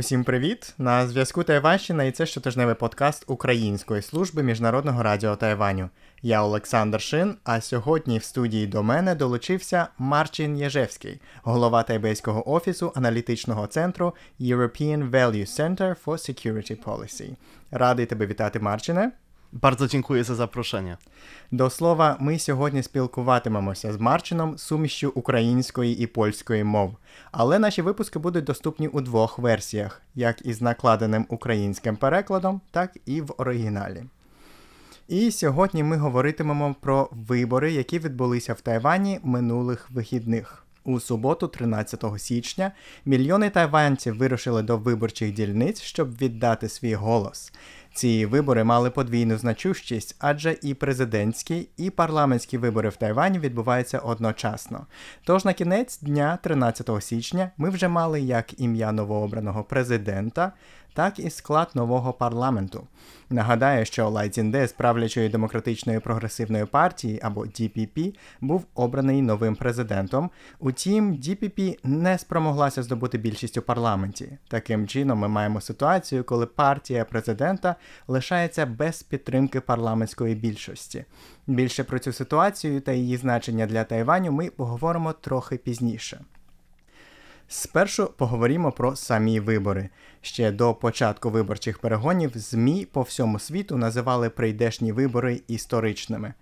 Усім привіт! На зв'язку Тайванщина і це щотижневий подкаст Української служби міжнародного радіо Тайваню. Я Олександр Шин. А сьогодні в студії до мене долучився Марчин Єжевський, голова тайбейського офісу аналітичного центру European Value Center for Security Policy. Радий тебе вітати, Марчине. Bardzo dziękuję za zaproszenie. До слова, ми сьогодні спілкуватимемося з Марчином сумішчю української і польської мов. Але наші випуски будуть доступні у двох версіях: як із накладеним українським перекладом, так і в оригіналі. І сьогодні ми говоритимемо про вибори, які відбулися в Тайвані минулих вихідних. У суботу, 13 січня, мільйони тайванців вирушили до виборчих дільниць, щоб віддати свій голос. Ці вибори мали подвійну значущість, адже і президентські, і парламентські вибори в Тайвані відбуваються одночасно. Тож на кінець дня, 13 січня, ми вже мали як ім'я новообраного президента, так і склад нового парламенту. Нагадаю, що Лайцінде з правлячої демократичної прогресивної партії або DPP був обраний новим президентом. Утім, DPP не спромоглася здобути більшість у парламенті. Таким чином, ми маємо ситуацію, коли партія президента лишається без підтримки парламентської більшості. Більше про цю ситуацію та її значення для Тайваню ми поговоримо трохи пізніше. Спершу поговоримо про самі вибори. Ще до початку виборчих перегонів ЗМІ по всьому світу називали прийдешні вибори історичними.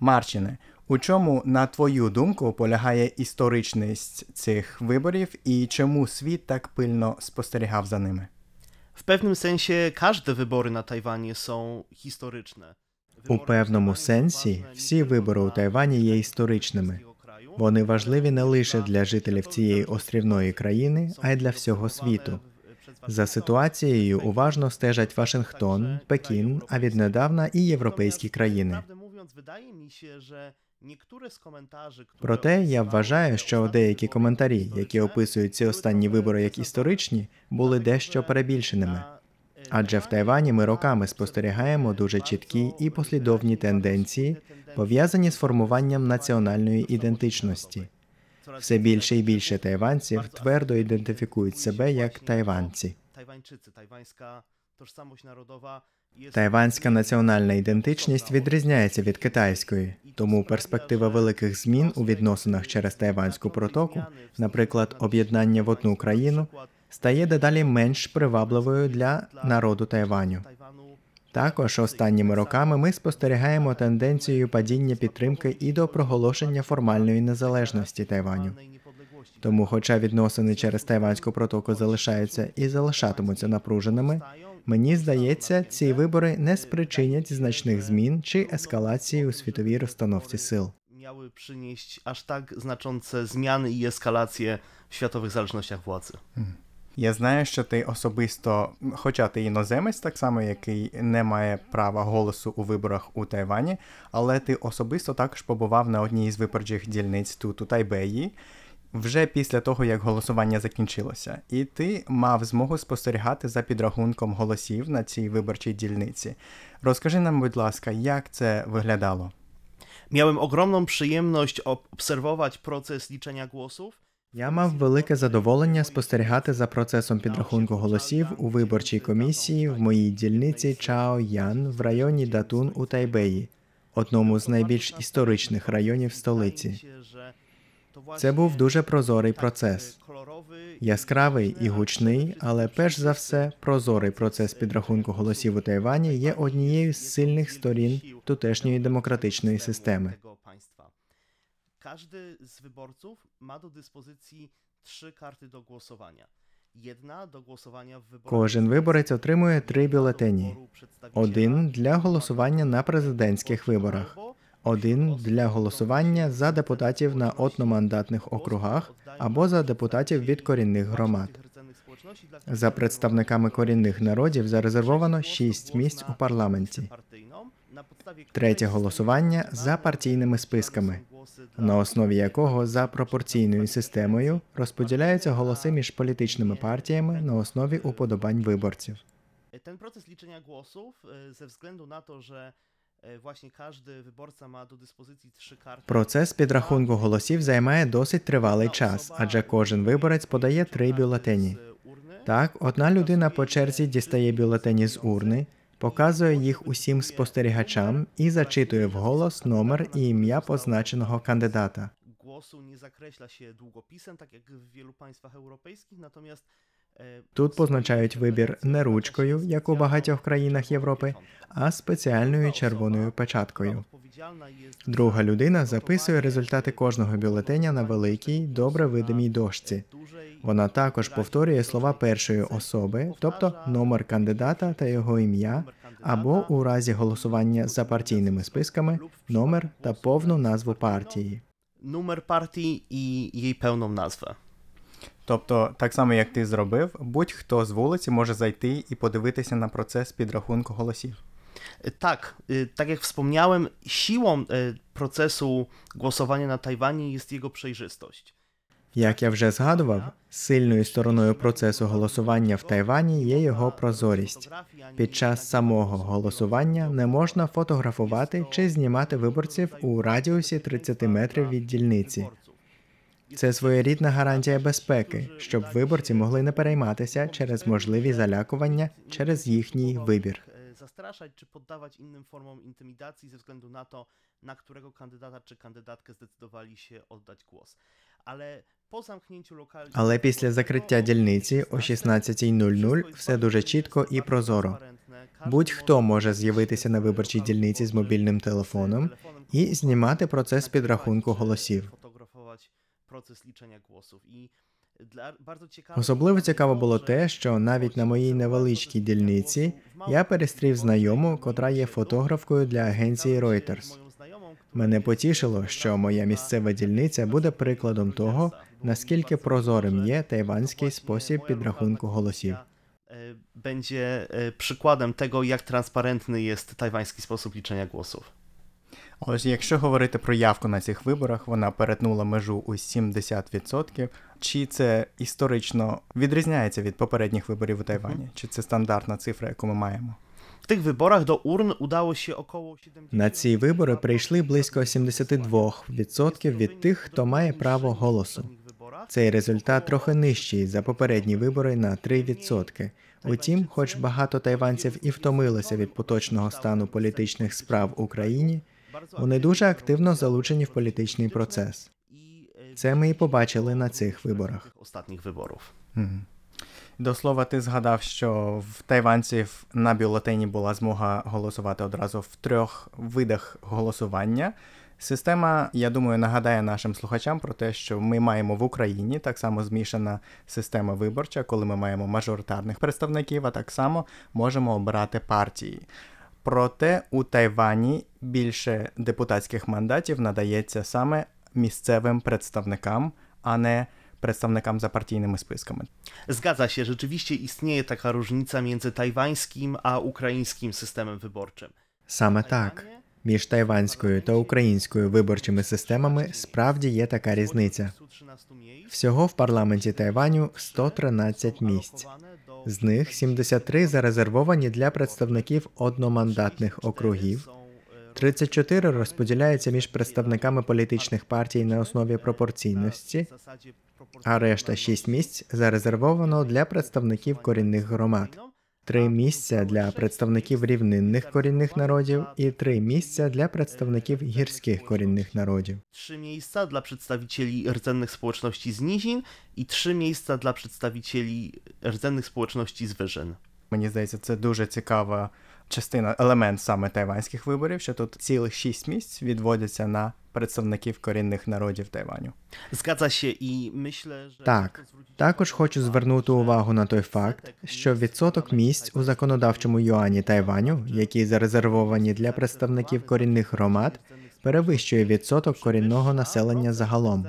Марчине, у чому, на твою думку, полягає історичність цих виборів і чому світ так пильно спостерігав за ними? W pewnym sensie każde wybory na Tajwanie są historyczne. У певному сенсі всі вибори у Тайвані є історичними. Вони важливі не лише для жителів цієї острівної країни, а й для всього світу. За ситуацією уважно стежать Вашингтон, Пекін, а віднедавна і європейські країни. Проте я вважаю, що деякі коментарі, які описують ці останні вибори як історичні, були дещо перебільшеними. Адже в Тайвані ми роками спостерігаємо дуже чіткі і послідовні тенденції, пов'язані з формуванням національної ідентичності. Все більше і більше тайванців твердо ідентифікують себе як тайванці. Тайванська національна ідентичність відрізняється від китайської, тому перспектива великих змін у відносинах через Тайванську протоку, наприклад, об'єднання в одну країну, стає дедалі менш привабливою для народу Тайваню. Також останніми роками ми спостерігаємо тенденцію падіння підтримки і до проголошення формальної незалежності Тайваню. Тому, хоча відносини через Тайванську протоку залишаються і залишатимуться напруженими, мені здається, ці вибори не спричинять значних змін чи ескалації у світовій розстановці сил. Miały przynieść aż tak znaczące zmiany i eskalacje w światowych zależnościach władzy. Я знаю, що ти особисто, хоча ти іноземець, так само який не має права голосу у виборах у Тайвані, але ти особисто також побував на одній із виборчих дільниць тут у Тайбеї. Вже після того, як голосування закінчилося, і ти мав змогу спостерігати за підрахунком голосів на цій виборчій дільниці. Розкажи нам, будь ласка, як це виглядало? Miałem ogromną przyjemność obserwować proces liczenia głosów. Я мав велике задоволення спостерігати за процесом підрахунку голосів у виборчій комісії в моїй дільниці Чао Ян в районі Датун у Тайбеї, одному з найбільш історичних районів столиці. Це був дуже прозорий процес. Яскравий і гучний, але перш за все, прозорий процес підрахунку голосів у Тайвані є однією з сильних сторін тутешньої демократичної системи. Każdy z wyborców ma do dyspozycji trzy karty do głosowania. Jedna do głosowania w wyborach. Кожен виборець отримує три бюлетені: один для голосування на президентських виборах, один для голосування за депутатів на одномандатних округах або за депутатів від корінних громад. За представниками корінних народів зарезервовано шість місць у парламенті. Третє голосування за партійними списками, на основі якого за пропорційною системою розподіляються голоси між політичними партіями на основі уподобань виборців. Ten proces liczenia głosów e, ze względu na to, że e, właśnie każdy wyborca ma do dyspozycji trzy. Процес підрахунку голосів займає досить тривалий час, адже кожен виборець подає три бюлетені. Так, одна людина по черзі дістає бюлетені з урни, показує їх усім спостерігачам і зачитує вголос номер і ім'я позначеного кандидата. E, Тут позначають вибір не ручкою, як у багатьох країнах Європи, а спеціальною червоною печаткою. Друга людина записує результати кожного бюлетеня на великій, добре видимій дошці. Вона також повторює слова першої особи, тобто номер кандидата та його ім'я, або у разі голосування за партійними списками номер та повну назву партії. numer partii i jej pełną nazwę. Тобто, так само як ти зробив, будь-хто з вулиці може зайти і подивитися на процес підрахунку голосів. Tak, e, tak jak wspomniałem, siłą procesu głosowania na Tajwanie jest jego przejrzystość. Як я вже згадував, сильною стороною процесу голосування в Тайвані є його прозорість. Під час самого голосування не можна фотографувати чи знімати виборців у радіусі 30 метрів від дільниці. Це своєрідна гарантія безпеки, щоб виборці могли не перейматися через можливі залякування через їхній вибір. Zastraszać czy poddawać innym formom intimidacji ze względu na to, na którego kandydata czy kandydatkę zdecydowali się oddać głos. Але після закриття дільниці о 16.00 все дуже чітко і прозоро. Будь-хто може з'явитися на виборчій дільниці з мобільним телефоном і знімати процес підрахунку голосів. Особливо цікаво було те, що навіть на моїй невеличкій дільниці я перестрів знайому, котра є фотографкою для агенції Reuters. Мене потішило, що моя місцева дільниця буде прикладом того, наскільки прозорим є тайванський спосіб підрахунку голосів. e, będzie przykładem tego, jak transparentny jest tajwański sposób liczenia głosów. Ось якщо говорити про явку на цих виборах, вона перетнула межу у 70%. Чи це історично відрізняється від попередніх виборів у Тайвані? Чи це стандартна цифра, яку ми маємо? Tych wyborach do urn udało się około 70... На ці вибори прийшли близько 72% від тих, хто має право голосу. Цей результат трохи нижчий за попередні вибори на 3%. Утім, хоч багато тайванців і втомилися від поточного стану політичних справ в Україні, вони дуже активно залучені в політичний процес. Це ми і побачили на цих виборах. Ostatnich wyborów. До слова, ти згадав, що в тайванців на бюлетені була змога голосувати одразу в трьох видах голосування. Система, я думаю, нагадає нашим слухачам про те, що ми маємо в Україні так само змішана система виборча, коли ми маємо мажоритарних представників, а так само можемо обирати партії. Проте у Тайвані більше депутатських мандатів надається саме місцевим представникам, а не представникам за партійними списками. Zgadza się, rzeczywiście istnieje taka różnica między tajwańskim a ukraińskim systemem wyborczym. Саме так. Між тайванською та українською виборчими системами справді є така різниця. Всього в парламенті Тайваню 113 місць. З них 73 зарезервовані для представників одномандатних округів, 34 розподіляються між представниками політичних партій на основі пропорційності, а решта 6 місць зарезервовано для представників корінних громад. Три місця для представників рівнинних корінних народів і три місця для представників гірських корінних народів. Trzy miejsca dla przedstawicieli rdzennych społeczności z nizin i trzy miejsca dla przedstawicieli rdzennych społeczności z wyżyn. Мені здається, це дуже цікава частина, елемент саме тайванських виборів, що тут цілих шість місць відводяться на представників корінних народів Тайваню. Się i. Так, також хочу звернути увагу на той факт, що відсоток місць у законодавчому юані Тайваню, які зарезервовані для представників корінних громад, перевищує відсоток корінного населення загалом.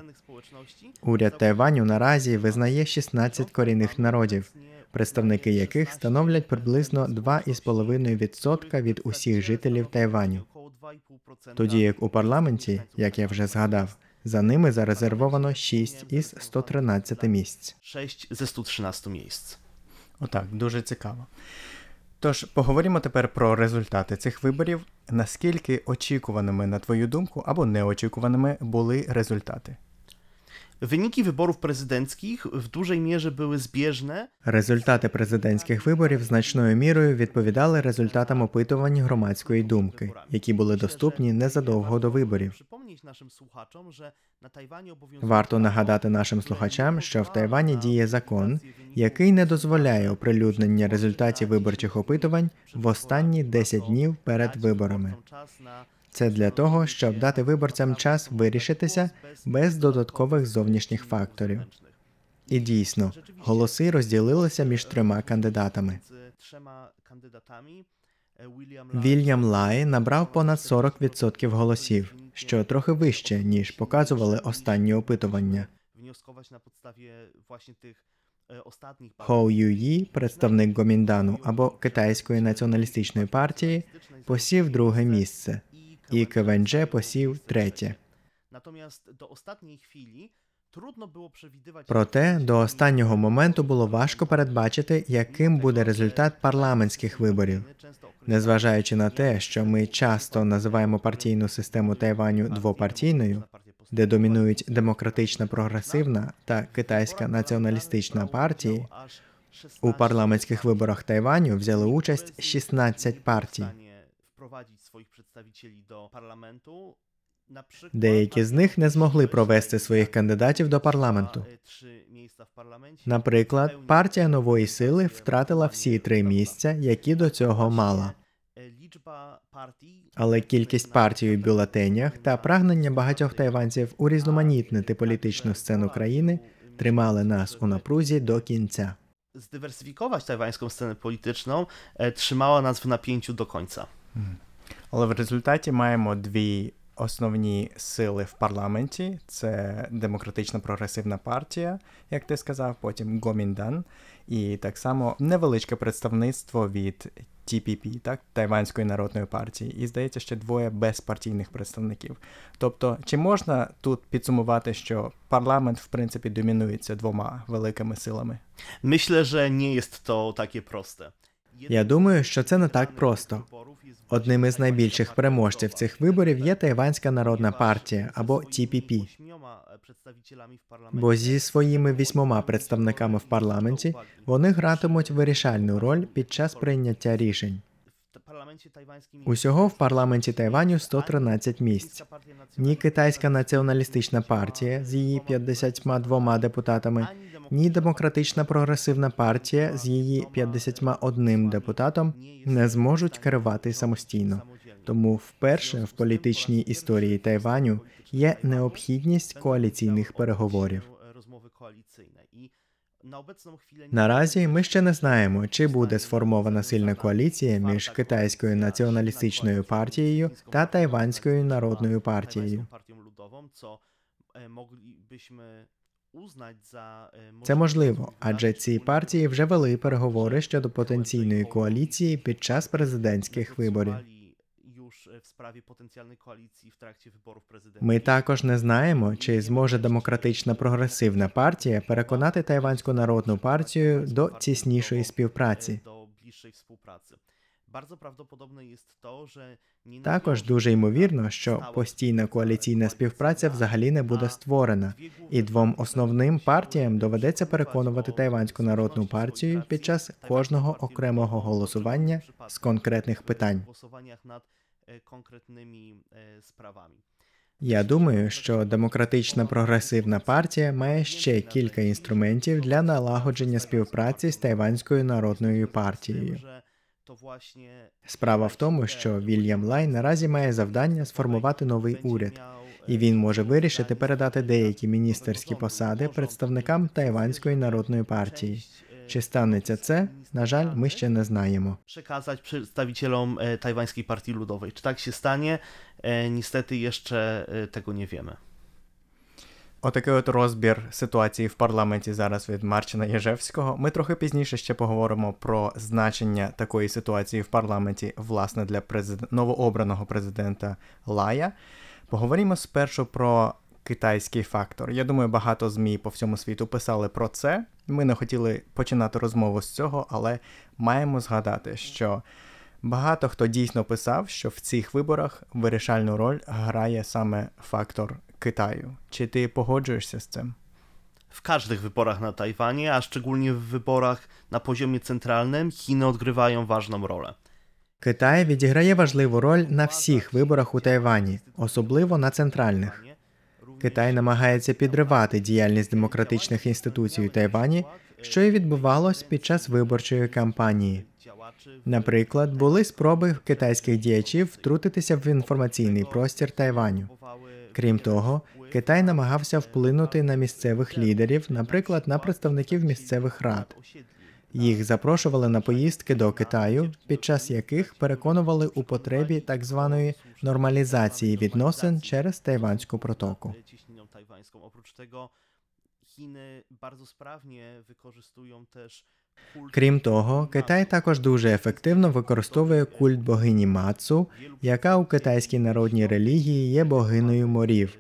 Уряд Тайваню наразі визнає 16 корінних народів, представники яких становлять приблизно 2,5% від усіх жителів Тайваню. około 2,5% Тоді як у парламенті, як я вже згадав, за ними зарезервовано 6 із 113 місць. 6 ze 113 miejsc. Отак, дуже цікаво. Тож поговоримо тепер про результати цих виборів. Наскільки очікуваними, на твою думку, або неочікуваними були результати? Wyniki wyborów prezydenckich w dużej mierze były zbieżne Результати президентських виборів значною мірою відповідали результатам опитувань громадської думки, які були доступні незадовго до виборів. Przypomnieć naszym słuchaczom, że na Tajwanie obowiązuje Варто нагадати нашим слухачам, що в Тайвані діє закон, який не дозволяє оприлюднення результатів виборчих опитувань в останні 10 днів перед виборами. Це для того, щоб дати виборцям час вирішитися без додаткових зовнішніх факторів. І дійсно, голоси розділилися між трьома кандидатами. Вільям Лай набрав понад 40% голосів, що трохи вище, ніж показували останні опитування. Хоу Юї, представник Гоміндану або Китайської націоналістичної партії, посів друге місце, і Кевендже посів третє. Natomiast do ostatniej chwili trudno było przewidywać Проте до останнього моменту було важко передбачити, яким буде результат парламентських виборів. Незважаючи на те, що ми часто називаємо партійну систему Тайваню двопартійною, де домінують демократична прогресивна та китайська націоналістична партії, у парламентських виборах Тайваню взяли участь 16 партій. Деякі з них не змогли провести своїх кандидатів до парламенту. e. Наприклад, партія нової сили втратила всі три місця, які до цього мала. E, Але кількість партій у бюлетенях та прагнення багатьох тайванців урізноманітнити політичну сцену країни тримали нас у напрузі до кінця. zdywersyfikować tajwańską scenę polityczną, e, trzymała nas w napięciu do końca. Але в результаті маємо дві основні сили в парламенті: це демократична прогресивна партія, як ти сказав, потім Гоміндан, і так само невеличке представництво від TPP, так, Тайванської народної партії, і здається, ще двоє безпартійних представників. Тобто, чи можна тут підсумувати, що парламент в принципі домінується двома великими силами? Myślę, że nie jest to takie proste. Я думаю, що це не так просто. Одним із найбільших переможців цих виборів є Тайванська народна партія або TPP. Бо зі своїми вісьмома представниками в парламенті вони гратимуть вирішальну роль під час прийняття рішень. Усього в парламенті Тайваню 113 місць. Ні китайська націоналістична партія з її 52 депутатами, ні демократична прогресивна партія з її 51 депутатом не зможуть керувати самостійно. Тому вперше в політичній історії Тайваню є необхідність коаліційних переговорів. Наразі ми ще не знаємо, чи буде сформована сильна коаліція між китайською націоналістичною партією та тайванською народною партією. Це можливо, адже ці партії вже вели переговори щодо потенційної коаліції під час президентських виборів. Ми також не знаємо, чи зможе демократична прогресивна партія переконати Тайванську народну партію до тіснішої співпраці. Також дуже ймовірно, що постійна коаліційна співпраця взагалі не буде створена, і двом основним партіям доведеться переконувати Тайванську народну партію під час кожного окремого голосування з конкретних питань. Konkretnymi e, sprawami. Я думаю, що демократична прогресивна партія має ще кілька інструментів для налагодження співпраці з Тайванською народною партією. Справа в тому, що Вільям Лай наразі має завдання сформувати новий уряд, і він може вирішити передати деякі міністерські посади представникам Тайванської народної партії. Чи станеться це? На жаль, ми ще не знаємо. Przekazać przedstawicielom e, tajwańskiej partii ludowej. Czy tak się stanie? E, Niestety jeszcze e, tego nie wiemy. Отакий от розбір ситуації в парламенті зараз від Марчина Єжевського. Ми трохи пізніше ще поговоримо про значення такої ситуації в парламенті, власне, для президент... новообраного президента Лая. Поговоримо спершу про китайський фактор. Я думаю, багато ЗМІ по всьому світу писали про це. Ми не хотіли починати розмову з цього, але маємо згадати, що багато хто дійсно писав, що в цих виборах вирішальну роль грає саме фактор Китаю. Чи ти погоджуєшся з цим? w każdych wyborach na Tajwanie, a szczególnie w wyborach na poziomie centralnym, Chiny odgrywają ważną rolę. Китай відіграє важливу роль на всіх виборах у Тайвані, особливо на центральних. Китай намагається підривати діяльність демократичних інституцій у Тайвані, що і відбувалось під час виборчої кампанії. Наприклад, були спроби китайських діячів втрутитися в інформаційний простір Тайваню. Крім того, Китай намагався вплинути на місцевих лідерів, наприклад, на представників місцевих рад. Їх запрошували на поїздки до Китаю, під час яких переконували у потребі так званої нормалізації відносин через Тайванську протоку. Крім того, Китай також дуже ефективно використовує культ богині Мацу, яка у китайській народній релігії є богинею морів.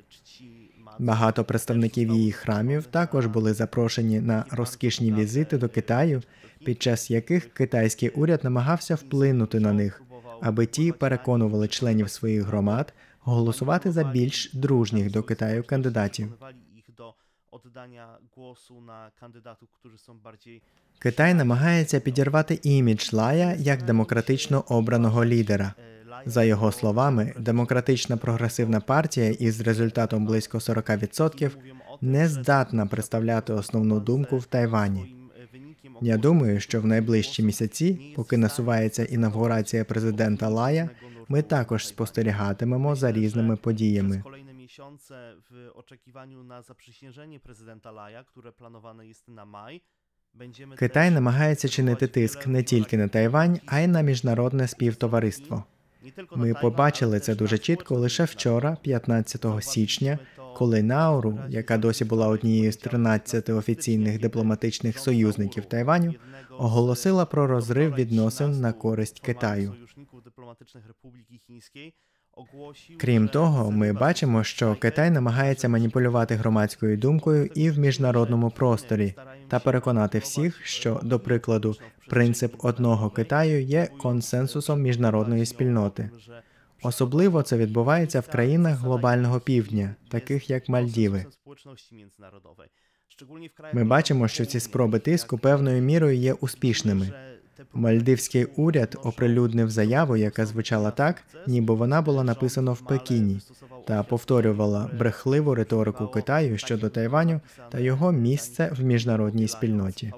Багато представників її храмів також були запрошені на розкішні візити до Китаю, під час яких китайський уряд намагався вплинути на них, аби ті переконували членів своїх громад голосувати за більш дружніх до Китаю кандидатів. Китай намагається підірвати імідж Лая як демократично обраного лідера. За його словами, демократична прогресивна партія із результатом близько 40% mówią o tym, не здатна представляти основну думку в Тайвані. Я думаю, що в найближчі місяці, поки насувається інавгурація президента Лая, ми також спостерігатимемо за різними подіями. Miesiące w oczekiwaniu na zaprzysiężenie prezydenta Laja, które planowane jest na maj, będziemy Китай намагається чинити тиск не тільки на Тайвань, а й на міжнародне співтовариство. Ми побачили це дуже чітко лише вчора, 15 січня, коли Науру, яка досі була однією з 13 офіційних дипломатичних союзників Тайваню, оголосила про розрив відносин на користь Китаю. Крім того, ми бачимо, що Китай намагається маніпулювати громадською думкою і в міжнародному просторі та переконати всіх, що, до прикладу, принцип одного Китаю є консенсусом міжнародної спільноти. Особливо це відбувається в країнах глобального півдня, таких як Мальдіви. Ми бачимо, що ці спроби тиску певною мірою є успішними. Мальдивський уряд оприлюднив заяву, яка звучала так, ніби вона була написана в Пекіні, та повторювала брехливу риторику Китаю щодо Тайваню та його місце в міжнародній спільноті.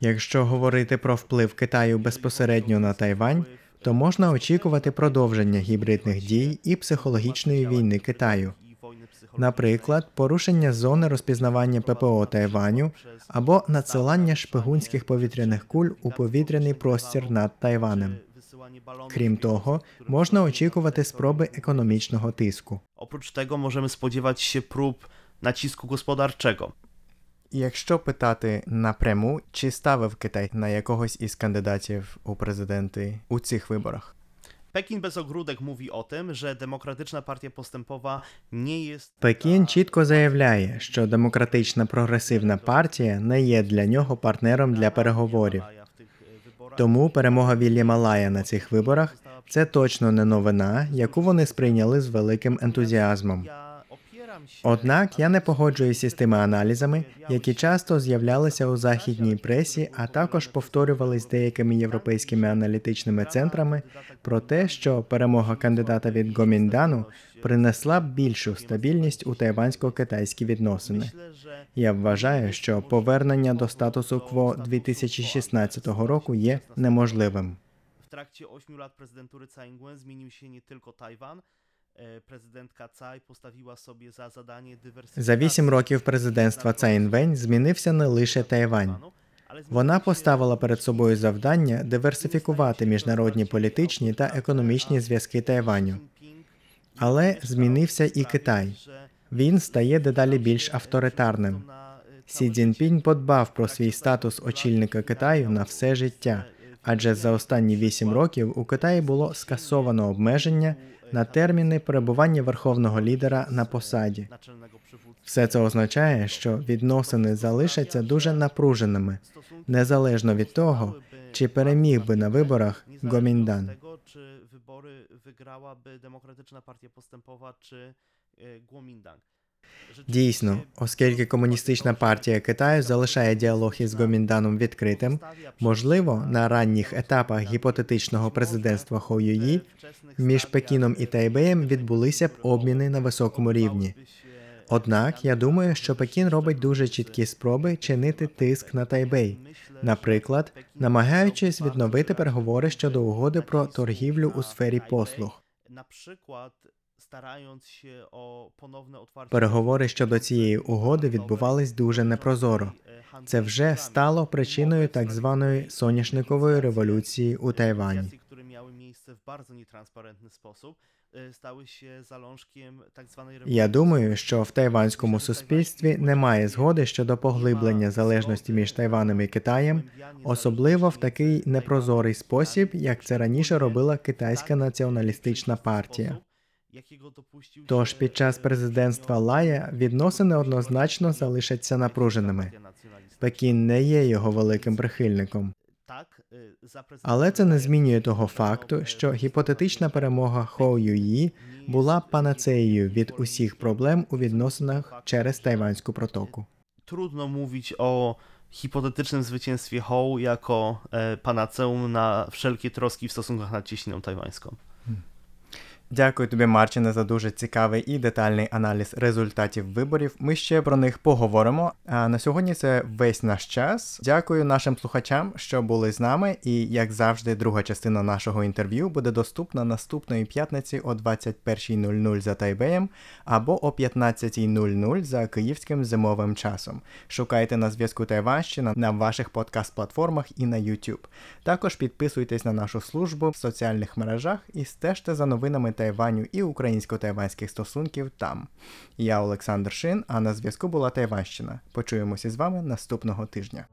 Якщо говорити про вплив Китаю безпосередньо на Тайвань, то можна очікувати продовження гібридних дій і психологічної війни Китаю. Наприклад, порушення зони розпізнавання ППО Тайваню або надсилання шпигунських повітряних куль у повітряний простір над Тайванем. Крім того, можна очікувати спроби економічного тиску. Tego możemy spodziewać się prób nacisku gospodarczego. Якщо питати напряму, чи ставив Китай на якогось із кандидатів у президенти у цих виборах? Pekin bez ogródek mówi o tym, że Demokratyczna Partia Postępowa nie jest Пекін чітко заявляє, що демократична прогресивна партія не є для нього партнером для переговорів. Wyborach. Тому перемога Вільяма Лая на цих виборах це точно не новина, яку вони сприйняли з великим ентузіазмом. Однак я не погоджуюся з тими аналізами, які часто з'являлися у західній пресі, а також повторювались деякими європейськими аналітичними центрами про те, що перемога кандидата від Гоміндану принесла б більшу стабільність у тайвансько-китайські відносини. Я вважаю, що повернення до статусу кво 2016 року є неможливим. w trakcie 8 lat prezydentury Tsai Ing-wen zmienił się. E, За вісім років президентства Цаїнвень змінився не лише Тайвань. Вона поставила перед собою завдання диверсифікувати міжнародні політичні та економічні зв'язки Тайваню. Але змінився і Китай. Він стає дедалі більш авторитарним. Сі Цзіньпінь подбав про свій статус очільника Китаю на все життя, адже за останні вісім років у Китаї було скасовано обмеження на терміни перебування верховного лідера на посаді. Все це означає, що відносини залишаться дуже напруженими, незалежно від того, Чи переміг би на виборах Гоміндан? Чи вибори виграла би демократична партія Partia чи Kuomintang. Дійсно, оскільки комуністична партія Китаю залишає діалог із Гомінданом відкритим, можливо, на ранніх етапах гіпотетичного президентства Хо Юї між Пекіном і Тайбеєм відбулися б обміни на високому рівні. Однак я думаю, що Пекін робить дуже чіткі спроби чинити тиск на Тайбей, наприклад, намагаючись відновити переговори щодо угоди про торгівлю у сфері послуг. Переговори щодо цієї угоди відбувались дуже непрозоро. Це вже стало причиною так званої соняшникової революції у Тайвані. Stały się zalążkiem Я думаю, що в тайванському суспільстві немає згоди щодо поглиблення залежності між Тайваном і Китаєм, особливо в такий непрозорий спосіб, як це раніше робила китайська націоналістична партія. Тож під час президентства Лая відносини однозначно залишаться напруженими. Пекін не є його великим прихильником. Але це не змінює того факту, що гіпотетична перемога Хоу Юї була панацеєю від усіх проблем у відносинах через Тайванську протоку. Trudno mówić o hipotetycznym zwycięstwie Hołu jako e, panaceum na wszelkie troski w stosunkach nad cieśniną tajwańską. Дякую тобі, Марчине, за дуже цікавий і детальний аналіз результатів виборів. Ми ще про них поговоримо. А на сьогодні це весь наш час. Дякую нашим слухачам, що були з нами. І як завжди, друга частина нашого інтерв'ю буде доступна наступної п'ятниці о 21.00 за Тайбеєм або о 15.00 за київським зимовим часом. Шукайте на зв'язку Тайванщина на ваших подкаст-платформах і на YouTube. Також підписуйтесь на нашу службу в соціальних мережах і стежте за новинами Тайваню і українсько-тайванських стосунків там. Я Олександр Шин, а на зв'язку була Тайванщина. Почуємося з вами наступного тижня.